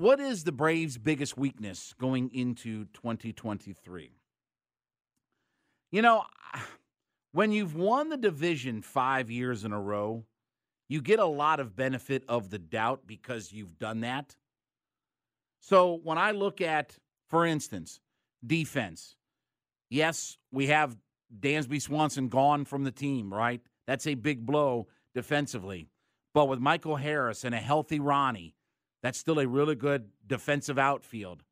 What is the Braves' biggest weakness going into 2023? You know, when you've won the division five years in a row, you get a lot of benefit of the doubt because you've done that. So when I look at, for instance, defense, yes, we have Dansby Swanson gone from the team, right? That's a big blow defensively. But with Michael Harris and a healthy Ronnie, that's still a really good defensive outfield.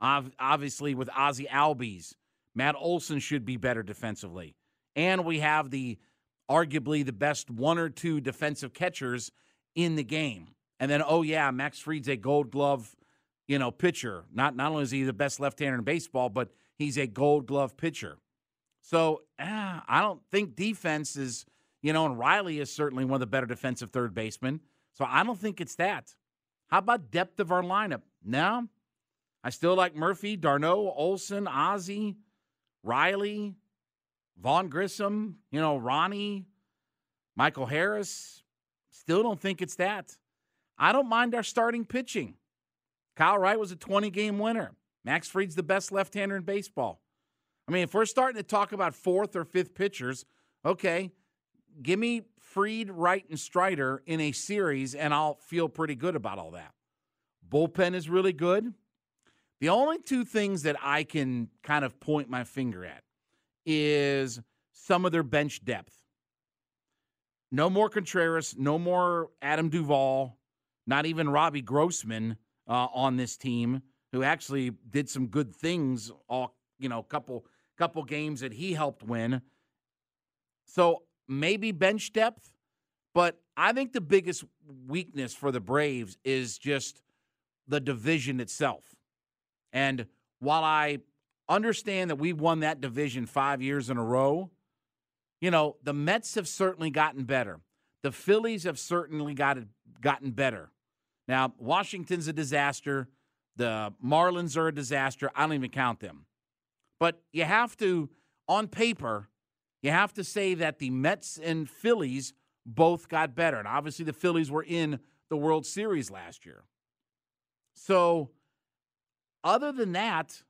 Obviously, with Ozzy Albies, Matt Olson should be better defensively. And we have the arguably the best one or two defensive catchers in the game. And then, oh yeah, Max Fried's a gold glove you know, pitcher. Not not only is he the best left-hander in baseball, but he's a Gold Glove pitcher. So eh, I don't think defense is, you know, and Riley is certainly one of the better defensive third basemen. So I don't think it's that. How about depth of our lineup? Now, I still like Murphy, d'Arnaud, Olson, Ozzy, Riley, Vaughn Grissom, you know, Ronnie, Michael Harris. Still don't think it's that. I don't mind our starting pitching. Kyle Wright was a 20 game winner. Max Fried's the best left hander in baseball. I mean, if we're starting to talk about fourth or fifth pitchers, okay, give me Fried, Wright, and Strider in a series, and I'll feel pretty good about all that. Bullpen is really good. The only two things that I can kind of point my finger at is some of their bench depth. No more Contreras, no more Adam Duvall, not even Robbie Grossman uh, on this team who actually did some good things all you know couple couple games that he helped win so maybe bench depth but i think the biggest weakness for the braves is just the division itself and while i understand that we won that division 5 years in a row you know the mets have certainly gotten better the phillies have certainly got gotten better now, Washington's a disaster. The Marlins are a disaster. I don't even count them. But you have to, on paper, you have to say that the Mets and Phillies both got better. And obviously, the Phillies were in the World Series last year. So, other than that,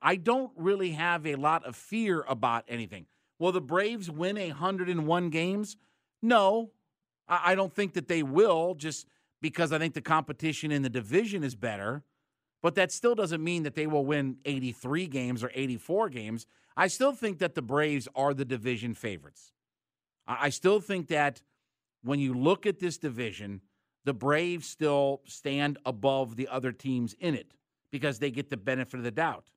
I don't really have a lot of fear about anything. Will the Braves win 101 games? No, I don't think that they will. Just because I think the competition in the division is better. But that still doesn't mean that they will win 83 games or 84 games. I still think that the Braves are the division favorites. I still think that when you look at this division, the Braves still stand above the other teams in it because they get the benefit of the doubt.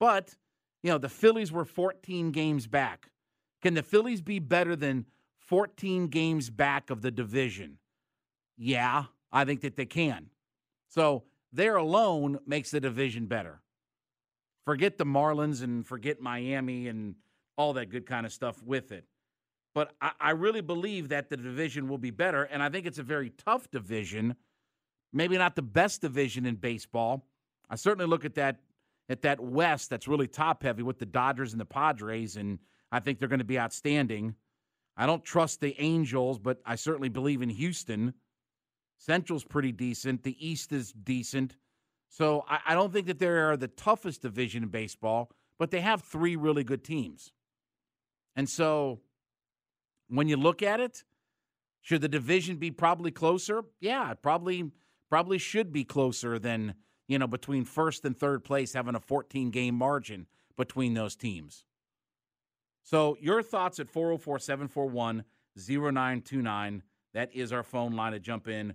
But, you know, the Phillies were 14 games back. Can the Phillies be better than 14 games back of the division? Yeah, I think that they can. So there alone makes the division better. Forget the Marlins and forget Miami and all that good kind of stuff with it. But I, I really believe that the division will be better. And I think it's a very tough division. Maybe not the best division in baseball. I certainly look at that at that West that's really top heavy with the Dodgers and the Padres, and I think they're going to be outstanding. I don't trust the Angels, but I certainly believe in Houston. Central's pretty decent. The East is decent. So I, I don't think that they are the toughest division in baseball, but they have three really good teams. And so when you look at it, should the division be probably closer? Yeah, probably probably should be closer than, you know, between first and third place having a 14 game margin between those teams. So your thoughts at 404 741 0929. That is our phone line to jump in.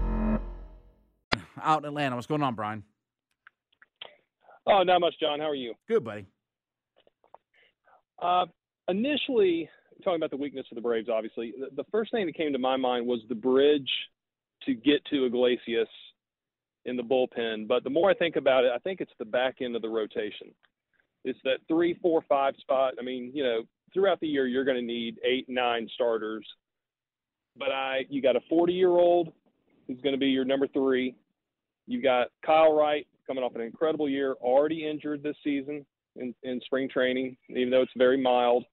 Out in Atlanta. What's going on, Brian? Oh, not much, John. How are you? Good, buddy. Uh, initially, talking about the weakness of the Braves, obviously, the, the first thing that came to my mind was the bridge to get to Iglesias in the bullpen. But the more I think about it, I think it's the back end of the rotation. It's that three, four, five spot. I mean, you know, throughout the year you're going to need eight, nine starters. But I, you got a 40 year old who's going to be your number three. You got Kyle Wright coming off an incredible year, already injured this season in, in spring training, even though it's very mild.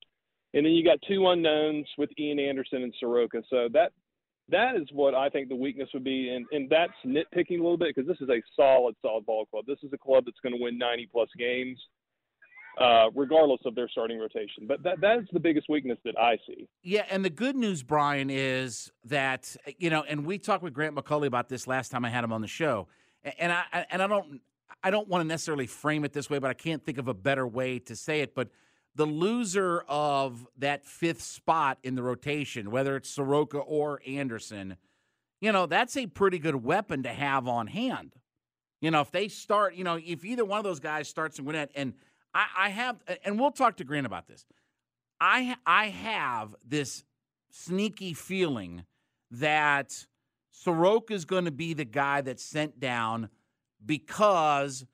And then you got two unknowns with Ian Anderson and Soroka. So that that is what I think the weakness would be, and and that's nitpicking a little bit because this is a solid, solid ball club. This is a club that's going to win 90 plus games, uh, regardless of their starting rotation. But that that is the biggest weakness that I see. Yeah, and the good news, Brian, is that you know, and we talked with Grant McAuley about this last time I had him on the show, and I and I don't I don't want to necessarily frame it this way, but I can't think of a better way to say it, but the loser of that fifth spot in the rotation, whether it's Soroka or Anderson, you know, that's a pretty good weapon to have on hand. You know, if they start, you know, if either one of those guys starts in Gwinnett, and I, I have, and we'll talk to Grant about this. I I have this sneaky feeling that Soroka is going to be the guy that's sent down because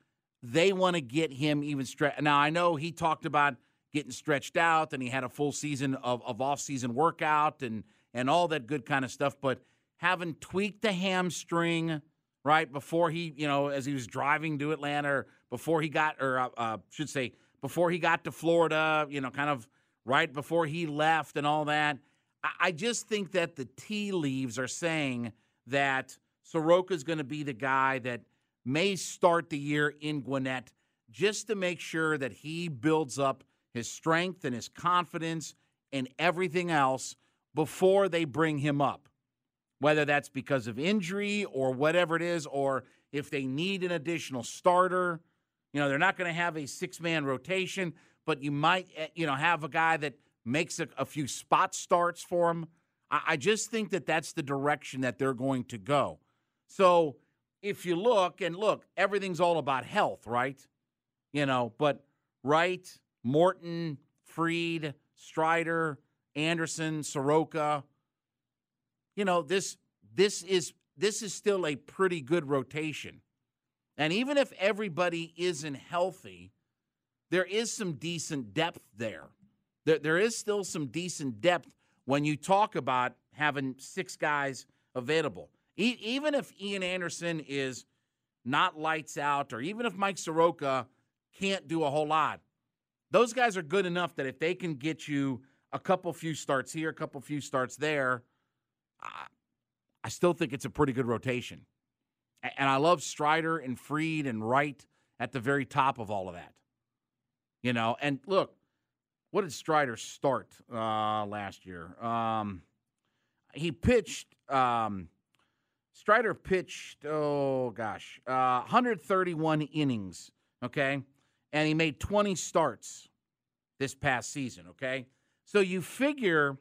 they want to get him even stretched. Now I know he talked about getting stretched out, and he had a full season of, of off-season workout and and all that good kind of stuff. But having tweaked the hamstring right before he, you know, as he was driving to Atlanta, or before he got, or uh, uh, should say, before he got to Florida, you know, kind of right before he left and all that. I, I just think that the tea leaves are saying that Soroka's going to be the guy that may start the year in Gwinnett just to make sure that he builds up his strength and his confidence and everything else before they bring him up. Whether that's because of injury or whatever it is, or if they need an additional starter. You know, they're not going to have a six man rotation, but you might, eh, you know, have a guy that makes a, a few spot starts for them. I, I just think that that's the direction that they're going to go. So if you look and look, everything's all about health, right? You know, but Wright, Morton, Fried, Strider, Anderson, Soroka. You know, this this is this is still a pretty good rotation. And even if everybody isn't healthy, there is some decent depth there. There, there is still some decent depth when you talk about having six guys available. E- even if Ian Anderson is not lights out, or even if Mike Soroka can't do a whole lot, those guys are good enough that if they can get you a couple few starts here, a couple few starts there, I still think it's a pretty good rotation. And I love Strider and Fried and Wright at the very top of all of that. You know, and look, what did Strider start uh, last year? Um, he pitched. Um, Strider pitched. Oh gosh, uh, 131 innings. Okay, and he made 20 starts this past season, okay? So you figure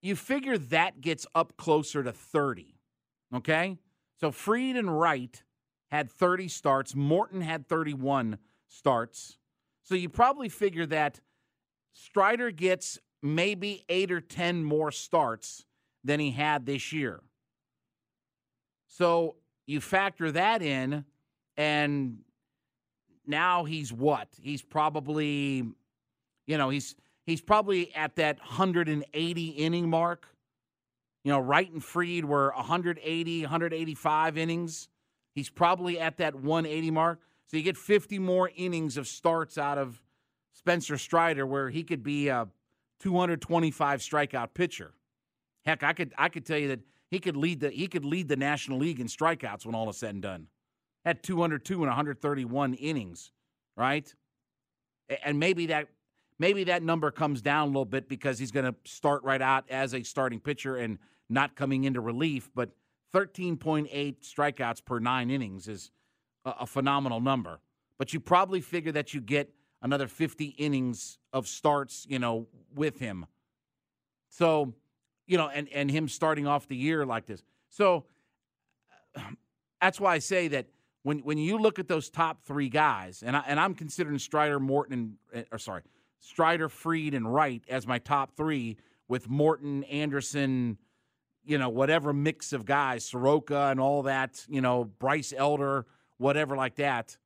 you figure that gets up closer to 30. Okay? So Fried and Wright had 30 starts, Morton had 31 starts. So you probably figure that Strider gets maybe 8 or 10 more starts than he had this year. So you factor that in and now he's what? He's probably, you know, he's he's probably at that 180 inning mark. You know, Wright and Fried were 180, 185 innings. He's probably at that 180 mark. So you get 50 more innings of starts out of Spencer Strider, where he could be a 225 strikeout pitcher. Heck, I could I could tell you that he could lead the he could lead the National League in strikeouts when all is said and done had 202 and 131 innings, right? And maybe that maybe that number comes down a little bit because he's going to start right out as a starting pitcher and not coming into relief. But 13.8 strikeouts per nine innings is a, a phenomenal number. But you probably figure that you get another 50 innings of starts, you know, with him. So, you know, and, and him starting off the year like this. So that's why I say that when when you look at those top three guys, and I, and I'm considering Strider, Morton, and eh, or sorry, Strider, Fried, and Wright as my top three, with Morton, Anderson, you know, whatever mix of guys, Soroka, and all that, you know, Bryce Elder, whatever like that.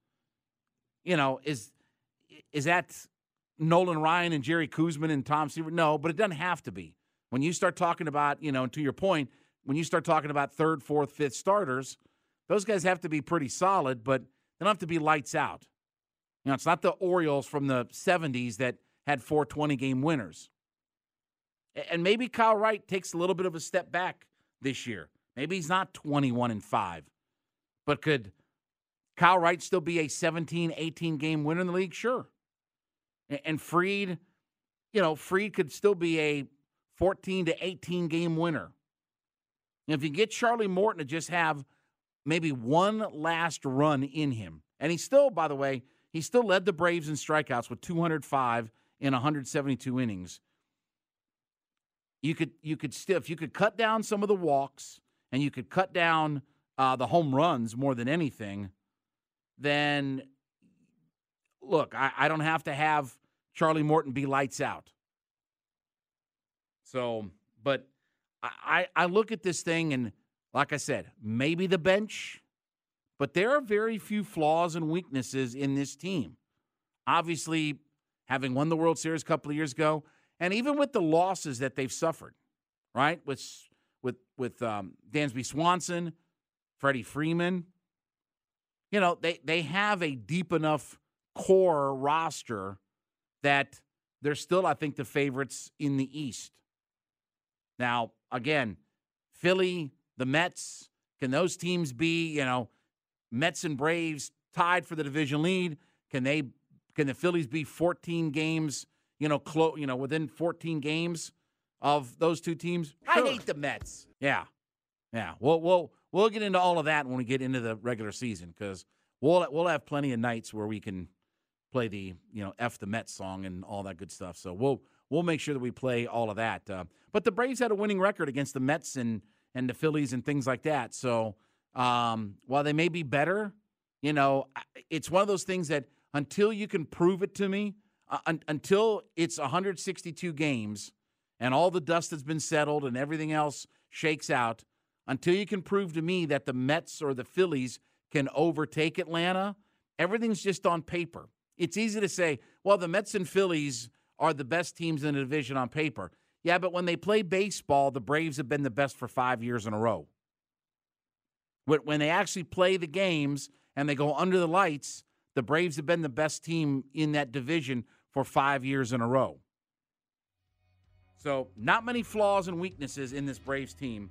You know, is is that Nolan Ryan and Jerry Koosman and Tom Seaver? No, but it doesn't have to be. When you start talking about, you know, to your point, when you start talking about third, fourth, fifth starters, those guys have to be pretty solid, but they don't have to be lights out. You know, it's not the Orioles from the 70s that had 420 game winners. And maybe Kyle Wright takes a little bit of a step back this year. Maybe he's not 21 and 5. But could Kyle Wright still be a 17, 18 game winner in the league? Sure. And Fried, you know, Fried could still be a 14 to 18 game winner. if you get Charlie Morton to just have maybe one last run in him, and he still, by the way, he still led the Braves in strikeouts with 205 in 172 innings. You could you could still if you could cut down some of the walks and you could cut down uh, the home runs more than anything, then look, I, I don't have to have Charlie Morton be lights out. So, but I, I look at this thing and like I said, maybe the bench, but there are very few flaws and weaknesses in this team. Obviously, having won the World Series a couple of years ago, and even with the losses that they've suffered, right? With with with um, Dansby Swanson, Freddie Freeman, you know they they have a deep enough core roster that they're still, I think, the favorites in the East. Now, again, Philly, the Mets, can those teams be, you know, Mets and Braves tied for the division lead? Can they can the Phillies be 14 games, you know, close, you know, within 14 games of those two teams? Sure. I hate the Mets. Yeah. Yeah. We'll we'll we'll get into all of that when we get into the regular season cuz we'll we'll have plenty of nights where we can play the, you know, F the Mets song and all that good stuff. So we'll we'll make sure that we play all of that. Uh, but the Braves had a winning record against the Mets and and the Phillies and things like that. So um, while they may be better, you know, it's one of those things that until you can prove it to me, uh, un- until it's 162 games and all the dust has been settled and everything else shakes out, until you can prove to me that the Mets or the Phillies can overtake Atlanta, everything's just on paper. It's easy to say, well, the Mets and Phillies are the best teams in the division on paper. Yeah, but when they play baseball, the Braves have been the best for five years in a row. When they actually play the games and they go under the lights, the Braves have been the best team in that division for five years in a row. So, not many flaws and weaknesses in this Braves team.